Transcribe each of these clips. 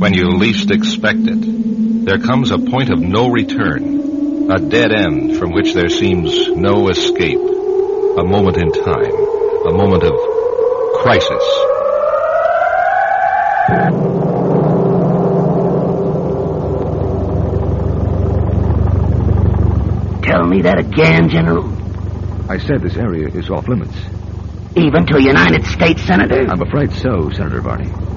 when you least expect it, there comes a point of no return, a dead end from which there seems no escape, a moment in time, a moment of crisis. Tell me that again, General. I said this area is off limits. Even to a United States Senator? I'm afraid so, Senator Varney.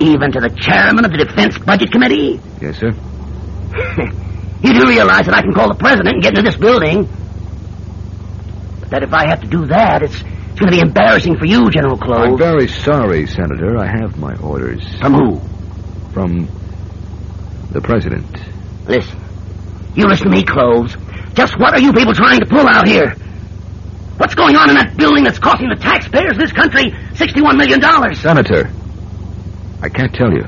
Even to the chairman of the Defense Budget Committee? Yes, sir? you do realize that I can call the president and get into this building. But that if I have to do that, it's, it's going to be embarrassing for you, General Cloves. I'm very sorry, Senator. I have my orders. From who? From the president. Listen. You listen to me, Cloves. Just what are you people trying to pull out here? What's going on in that building that's costing the taxpayers of this country $61 million? Senator, I can't tell you.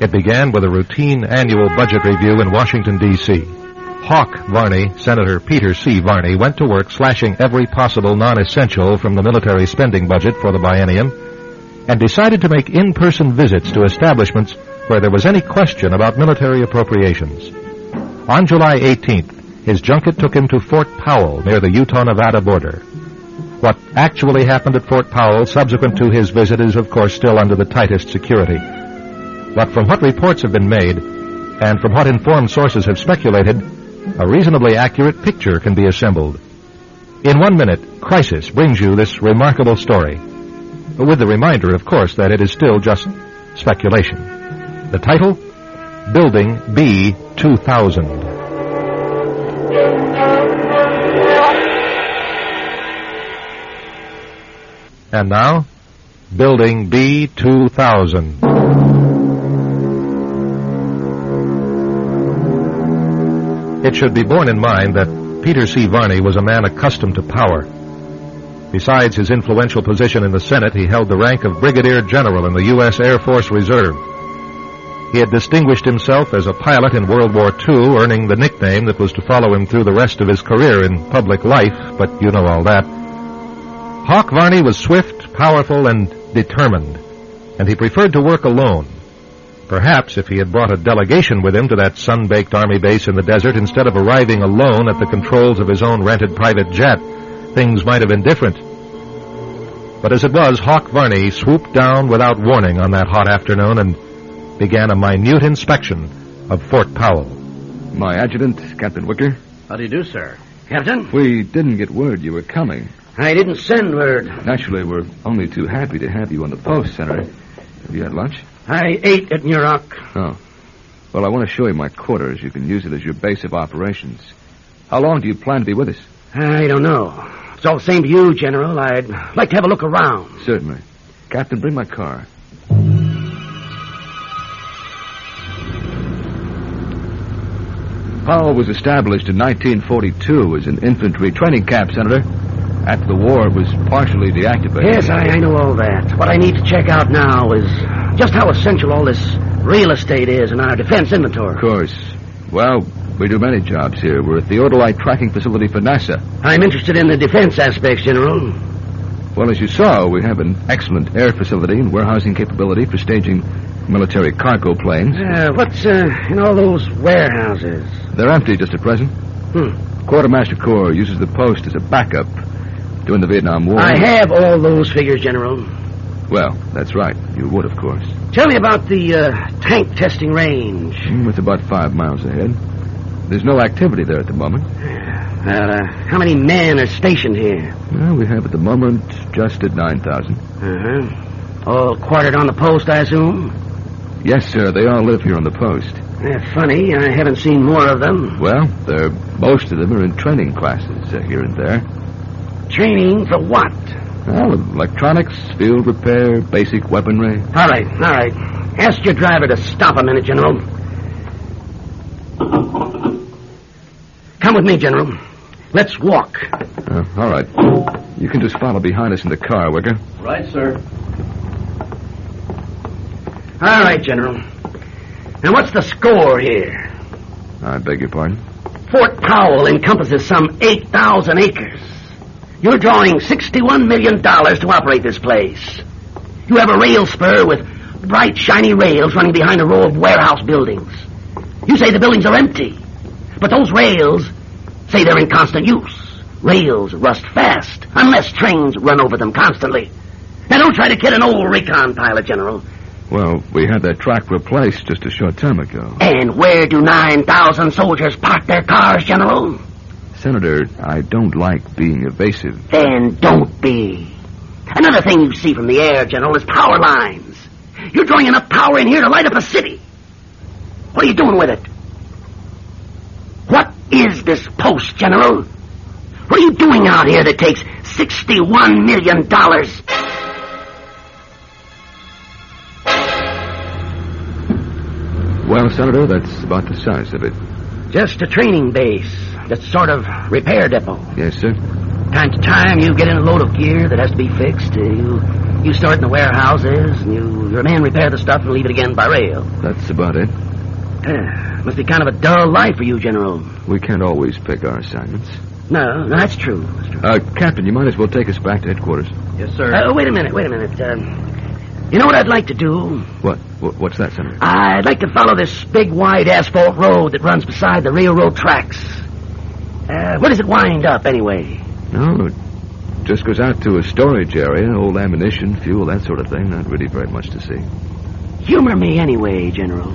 It began with a routine annual budget review in Washington, D.C. Hawk Varney, Senator Peter C. Varney, went to work slashing every possible non-essential from the military spending budget for the biennium and decided to make in-person visits to establishments where there was any question about military appropriations. On July 18th, his junket took him to Fort Powell near the Utah-Nevada border. What actually happened at Fort Powell subsequent to his visit is, of course, still under the tightest security. But from what reports have been made, and from what informed sources have speculated, a reasonably accurate picture can be assembled. In one minute, Crisis brings you this remarkable story, with the reminder, of course, that it is still just speculation. The title? Building B 2000. And now, Building B 2000. It should be borne in mind that Peter C. Varney was a man accustomed to power. Besides his influential position in the Senate, he held the rank of Brigadier General in the U.S. Air Force Reserve. He had distinguished himself as a pilot in World War II, earning the nickname that was to follow him through the rest of his career in public life, but you know all that. Hawk Varney was swift, powerful, and determined, and he preferred to work alone. Perhaps if he had brought a delegation with him to that sun-baked army base in the desert instead of arriving alone at the controls of his own rented private jet, things might have been different. But as it was, Hawk Varney swooped down without warning on that hot afternoon and began a minute inspection of Fort Powell. My adjutant, Captain Wicker. How do you do, sir? Captain? We didn't get word you were coming. I didn't send word. Naturally, we're only too happy to have you on the post, Senator. Have you had lunch? I ate at Muroc. Oh. Well, I want to show you my quarters. You can use it as your base of operations. How long do you plan to be with us? I don't know. It's all the same to you, General. I'd like to have a look around. Certainly. Captain, bring my car. Powell was established in 1942 as an infantry training camp, Senator. After the war, it was partially deactivated. Yes, I, I know all that. What I need to check out now is just how essential all this real estate is in our defense inventory. Of course. Well, we do many jobs here. We're at theodolite tracking facility for NASA. I'm interested in the defense aspects, General. Well, as you saw, we have an excellent air facility and warehousing capability for staging military cargo planes. Uh, what's uh, in all those warehouses? They're empty just at present. Hmm. Quartermaster Corps uses the post as a backup during the Vietnam War. I have all those figures, General. Well, that's right. You would, of course. Tell me about the uh, tank testing range. Mm, It's about five miles ahead. There's no activity there at the moment. Well, uh, how many men are stationed here? Well, we have at the moment just at 9,000. Uh-huh. All quartered on the post, I assume? Yes, sir. They all live here on the post. They're funny, I haven't seen more of them. Well, they're, most of them are in training classes uh, here and there. Training for what? Well, electronics, field repair, basic weaponry. All right, all right. Ask your driver to stop a minute, General. Come with me, General. Let's walk. Uh, all right. You can just follow behind us in the car, Wicker. Right, sir. All right, General. Now, what's the score here? I beg your pardon? Fort Powell encompasses some 8,000 acres. You're drawing $61 million to operate this place. You have a rail spur with bright, shiny rails running behind a row of warehouse buildings. You say the buildings are empty, but those rails say they're in constant use. Rails rust fast unless trains run over them constantly. Now, don't try to kid an old recon pilot, General. Well, we had that track replaced just a short time ago. And where do 9,000 soldiers park their cars, General? Senator, I don't like being evasive. Then don't be. Another thing you see from the air, General, is power lines. You're drawing enough power in here to light up a city. What are you doing with it? What is this post, General? What are you doing out here that takes $61 million? Well, Senator, that's about the size of it. Just a training base. Just sort of repair depot. Yes, sir. Time to time, you get in a load of gear that has to be fixed. Uh, you you start in the warehouses, and you your men repair the stuff and leave it again by rail. That's about it. Uh, must be kind of a dull life for you, General. We can't always pick our assignments. No, no, that's true. That's true. Uh, Captain, you might as well take us back to headquarters. Yes, sir. Uh, wait a minute, wait a minute. Um, you know what I'd like to do? What? What's that, Senator? I'd like to follow this big, wide asphalt road that runs beside the railroad tracks. Uh, where does it wind up, anyway? No, it just goes out to a storage area, old ammunition, fuel, that sort of thing. Not really very much to see. Humor me anyway, General.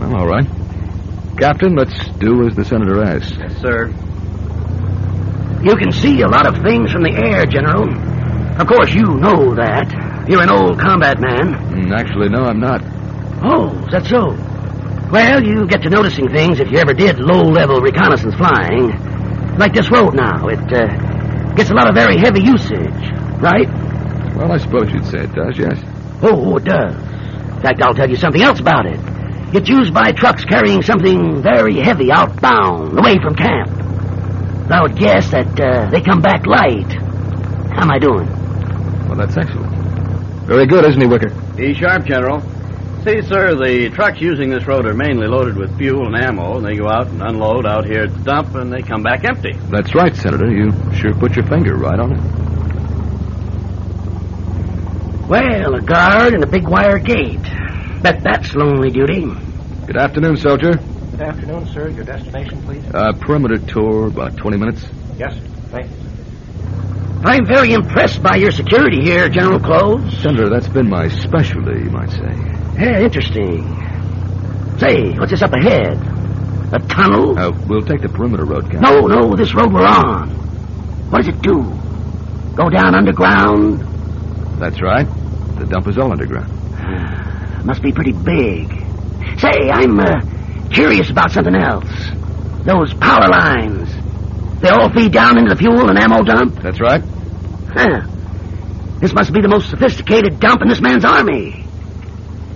Well, all right. Captain, let's do as the Senator asks. Yes, sir. You can see a lot of things from the air, General. Of course, you know that. You're an old combat man. Mm, Actually, no, I'm not. Oh, is that so? Well, you get to noticing things if you ever did low-level reconnaissance flying. Like this road now. It uh, gets a lot of very heavy usage, right? Well, I suppose you'd say it does, yes. Oh, it does. In fact, I'll tell you something else about it. It's used by trucks carrying something very heavy outbound, away from camp. I would guess that uh, they come back light. How am I doing? Well, that's excellent. Very good, isn't he, Wicker? Be sharp, General. See, sir, the trucks using this road are mainly loaded with fuel and ammo, and they go out and unload out here at the dump, and they come back empty. That's right, Senator. You sure put your finger right on it. Well, a guard and a big wire gate. Bet that's lonely duty. Good afternoon, soldier. Good afternoon, sir. Your destination, please? Uh, perimeter tour, about 20 minutes. Yes, thank you. I'm very impressed by your security here, General Cloves. Senator, that's been my specialty, you might say. Yeah, interesting. Say, what's this up ahead? A tunnel? Uh, we'll take the perimeter road, Captain. No, no, this road we're on. What does it do? Go down underground? That's right. The dump is all underground. Must be pretty big. Say, I'm uh, curious about something else. Those power lines. They all feed down into the fuel and ammo dump? That's right. Huh. This must be the most sophisticated dump in this man's army.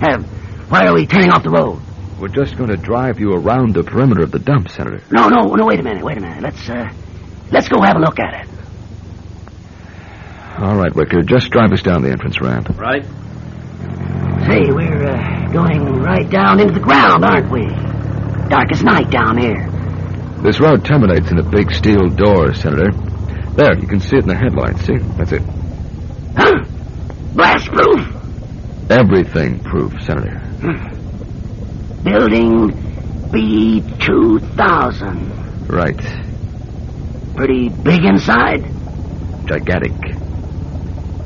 Uh, why are we turning off the road? We're just going to drive you around the perimeter of the dump, Senator. No, no, no, wait a minute, wait a minute. Let's, uh, let's go have a look at it. All right, Wicker, just drive us down the entrance ramp. Right. Say, we're, uh, going right down into the ground, aren't we? Dark as night down here. This road terminates in a big steel door, Senator. There, you can see it in the headlights. See? That's it. Huh? Blast proof? Everything proof, Senator. Building B2000. Right. Pretty big inside? Gigantic.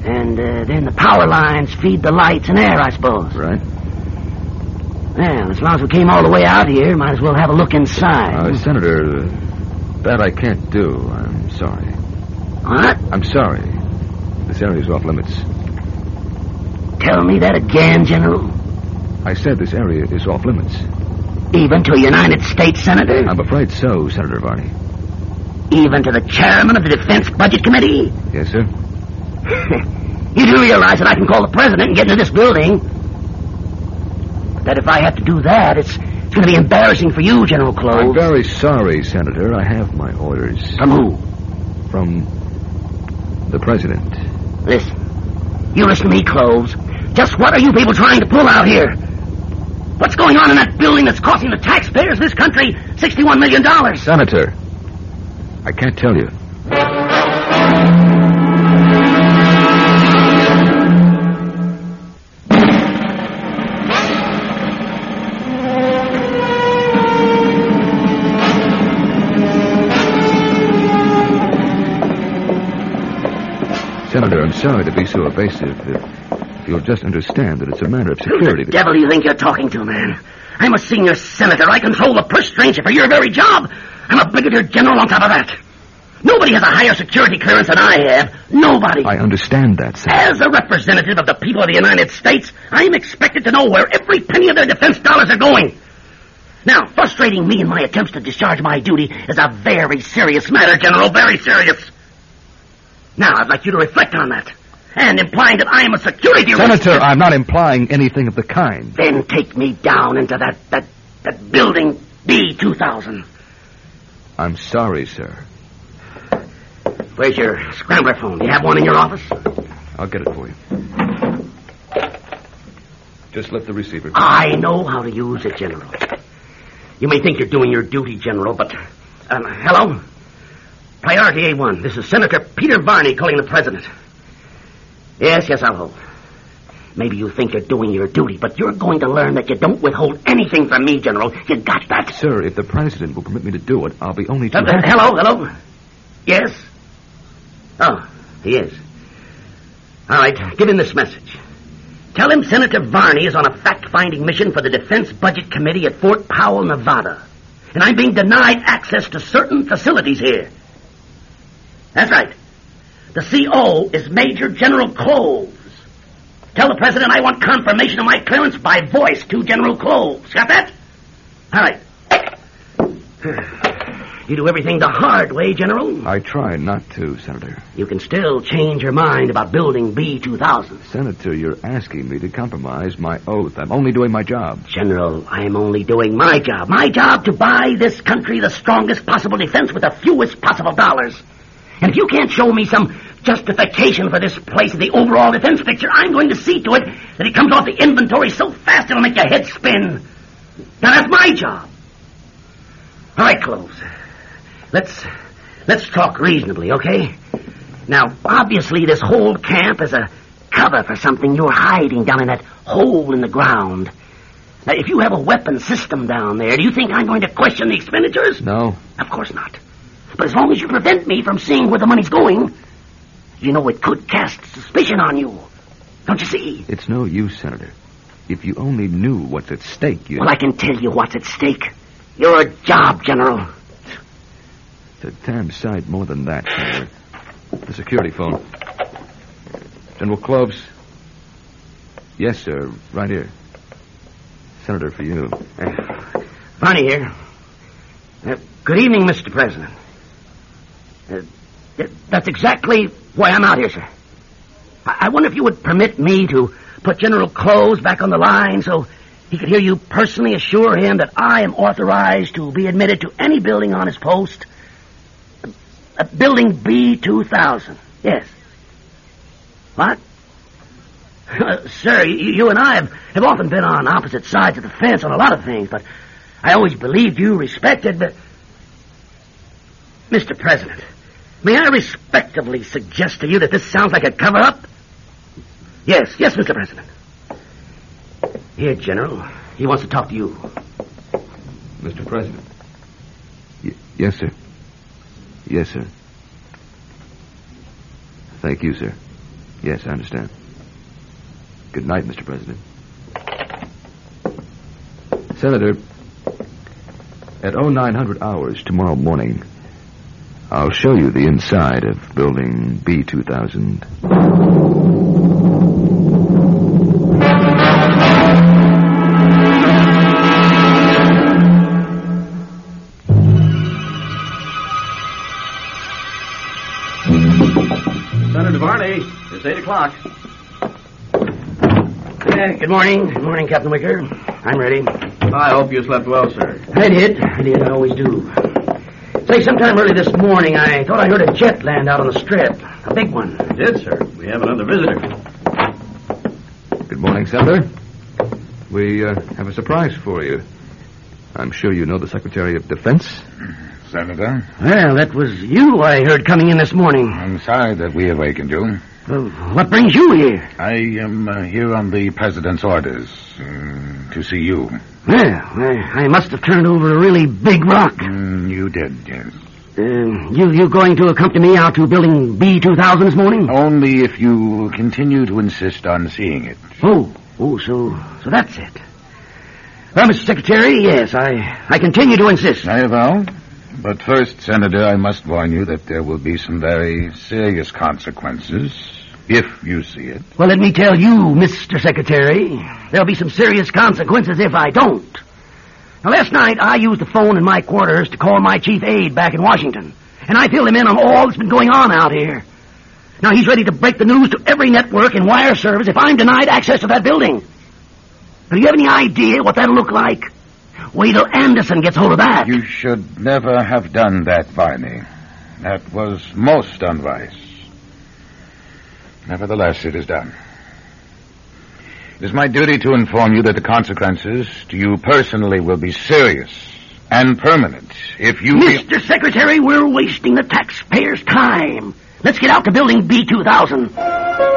And uh, then the power lines feed the lights and air, I suppose. Right. Well, as long as we came all the way out here, might as well have a look inside. Uh, Senator, that I can't do. I'm sorry. What? I'm sorry. This area's off limits. Tell me that again, General. I said this area is off limits. Even to a United States Senator? I'm afraid so, Senator Varney. Even to the chairman of the Defense Budget Committee? Yes, sir. you do realize that I can call the president and get into this building. But that if I have to do that, it's, it's going to be embarrassing for you, General Cloves. I'm very sorry, Senator. I have my orders. From who? From the president. Listen. You listen to me, Cloves. Just what are you people trying to pull out here? What's going on in that building that's costing the taxpayers of this country $61 million? Senator, I can't tell you. Sorry to be so evasive. If you'll just understand that it's a matter of security. Who the devil do you think you're talking to, man? I'm a senior senator. I control the purse strings for your very job. I'm a brigadier general on top of that. Nobody has a higher security clearance than I have. Nobody. I understand that, sir. As a representative of the people of the United States, I'm expected to know where every penny of their defense dollars are going. Now, frustrating me in my attempts to discharge my duty is a very serious matter, General, very serious. Now, I'd like you to reflect on that. And implying that I am a security Senator, risk. I'm not implying anything of the kind. Then take me down into that, that, that building B2000. I'm sorry, sir. Where's your scrambler phone? Do you have one in your office? I'll get it for you. Just lift the receiver. I know how to use it, General. You may think you're doing your duty, General, but... Um, hello? Priority A1. This is Senator Peter Varney calling the President. Yes, yes, I'll hold. Maybe you think you're doing your duty, but you're going to learn that you don't withhold anything from me, General. You got that? Sir, if the President will permit me to do it, I'll be only too Uh, happy- hello, hello? Yes? Oh, he is. All right, give him this message. Tell him Senator Varney is on a fact-finding mission for the Defense Budget Committee at Fort Powell, Nevada. And I'm being denied access to certain facilities here. That's right. The CO is Major General Cloves. Tell the President I want confirmation of my clearance by voice to General Cloves. Got that? All right. You do everything the hard way, General. I try not to, Senator. You can still change your mind about building B-2000. Senator, you're asking me to compromise my oath. I'm only doing my job. General, I'm only doing my job. My job to buy this country the strongest possible defense with the fewest possible dollars. And if you can't show me some justification for this place in the overall defense picture, I'm going to see to it that it comes off the inventory so fast it'll make your head spin. Now that's my job. All right, Cloves. Let's let's talk reasonably, okay? Now, obviously, this whole camp is a cover for something you're hiding down in that hole in the ground. Now, if you have a weapon system down there, do you think I'm going to question the expenditures? No. Of course not. But as long as you prevent me from seeing where the money's going, you know it could cast suspicion on you. Don't you see? It's no use, Senator. If you only knew what's at stake, you... Well, I can tell you what's at stake. Your job, General. It's a damn sight more than that, Senator. The security phone. General Cloves. Yes, sir. Right here. Senator, for you. Varney here. Uh, good evening, Mr. President. Uh, that's exactly why I'm out here, sir. I-, I wonder if you would permit me to put General Cloves back on the line so he could hear you personally assure him that I am authorized to be admitted to any building on his post. Uh, building B2000. Yes. What? Uh, sir, you, you and I have, have often been on opposite sides of the fence on a lot of things, but I always believed you respected the... Mr. President, may I respectfully suggest to you that this sounds like a cover-up? Yes, yes, Mr. President. Here, General. He wants to talk to you. Mr. President. Y- yes, sir. Yes, sir. Thank you, sir. Yes, I understand. Good night, Mr. President. Senator, at 0900 hours tomorrow morning, I'll show you the inside of building B2000. Senator Varney, it's 8 o'clock. Uh, good morning. Good morning, Captain Wicker. I'm ready. I hope you slept well, sir. I did. I did. I always do. Say, sometime early this morning, I thought I heard a jet land out on the strip. A big one. It did, sir. We have another visitor. Good morning, Senator. We uh, have a surprise for you. I'm sure you know the Secretary of Defense. Senator, Well, that was you I heard coming in this morning. I'm sorry that we awakened you. Well, what brings you here? I am uh, here on the President's orders uh, to see you. Well, I, I must have turned over a really big rock. Mm, you did, yes. Uh, you you going to accompany me out to building B2000 this morning? Only if you continue to insist on seeing it. Oh, oh, so so that's it. Well, Mr. Secretary, yes, I I continue to insist. Very well. But first, Senator, I must warn you that there will be some very serious consequences if you see it. Well, let me tell you, Mr. Secretary, there'll be some serious consequences if I don't. Now, last night I used the phone in my quarters to call my chief aide back in Washington, and I filled him in on all that's been going on out here. Now he's ready to break the news to every network and wire service if I'm denied access to that building. Do you have any idea what that'll look like? Wait till Anderson gets hold of that. You should never have done that, Varney. That was most unwise. Nevertheless, it is done. It is my duty to inform you that the consequences to you personally will be serious and permanent if you... Mr. Secretary, we're wasting the taxpayers' time. Let's get out to building B2000.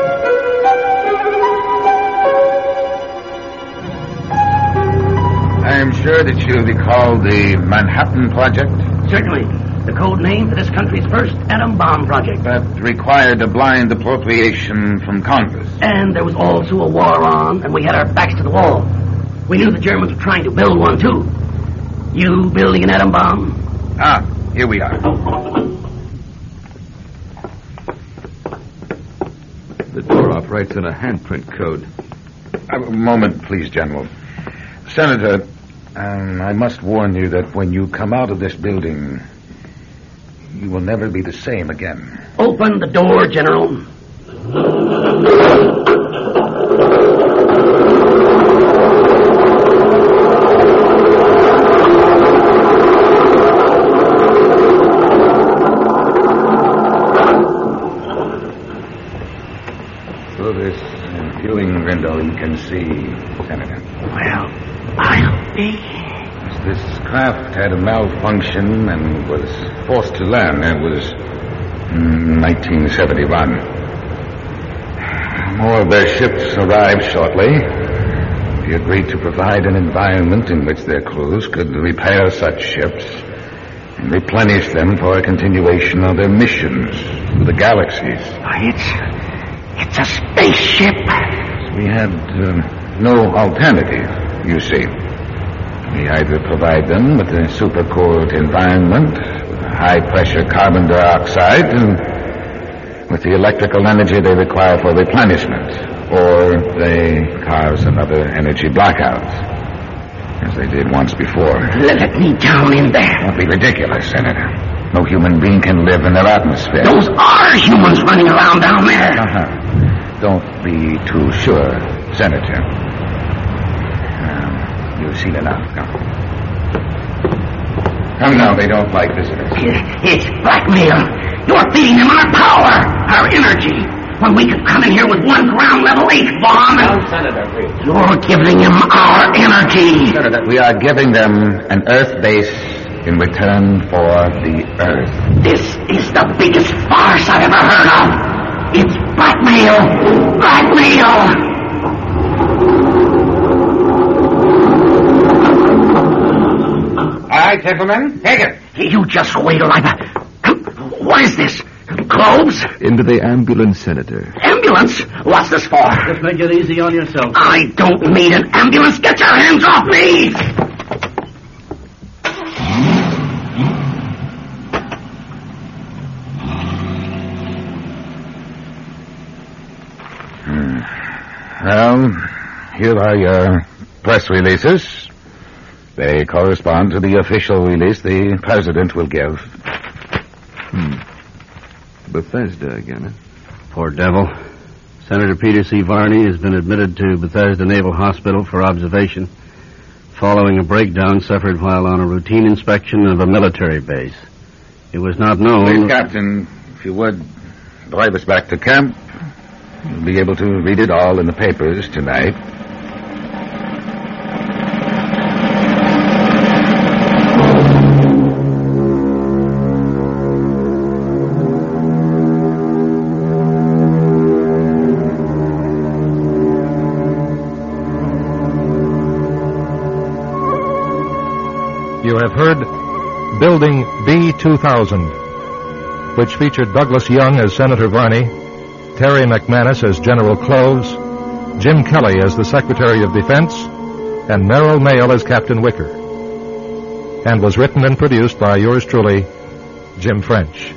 I am sure that you will recall the Manhattan Project. Certainly. The code name for this country's first atom bomb project. That required a blind appropriation from Congress. And there was also a war on, and we had our backs to the wall. We knew the Germans were trying to build one, too. You building an atom bomb? Ah, here we are. The door operates on a handprint code. A moment, please, General. Senator, um, I must warn you that when you come out of this building, you will never be the same again. Open the door, General. Through this viewing window, you can see, Senator. Well, I'll This craft had a malfunction and was forced to land. That was mm, 1971. More of their ships arrived shortly. We agreed to provide an environment in which their crews could repair such ships and replenish them for a continuation of their missions through the galaxies. It's. It's a spaceship. We had um, no alternative, you see. We either provide them with a supercooled environment, with high pressure carbon dioxide, and with the electrical energy they require for replenishment, or they cause another energy blackout, as they did once before. Let me down in there. Don't be ridiculous, Senator. No human being can live in their atmosphere. Those are humans running around down there. Uh-huh. Don't be too sure, Senator. You've seen enough. Come. Come now, they don't like visitors. It's blackmail. You're feeding them our power, our energy. When we could come in here with one ground level H bomb and... Senator, please. You're giving them our energy. Senator, we are giving them an Earth base in return for the Earth. This is the biggest farce I've ever heard of. It's blackmail. Blackmail. Right, gentlemen, take it. You just wait till I... What is this? Cloves? Into the ambulance, Senator. Ambulance? What's this for? Just make it easy on yourself. I don't need an ambulance. Get your hands off me! Hmm. Well, here are your press releases. They correspond to the official release the president will give. Hmm. Bethesda again, huh? Poor devil. Senator Peter C. Varney has been admitted to Bethesda Naval Hospital for observation following a breakdown suffered while on a routine inspection of a military base. It was not known. Please, Captain, if you would drive us back to camp. You'll be able to read it all in the papers tonight. You have heard Building B-2000, which featured Douglas Young as Senator Varney, Terry McManus as General Cloves, Jim Kelly as the Secretary of Defense, and Merrill Mail as Captain Wicker, and was written and produced by yours truly, Jim French.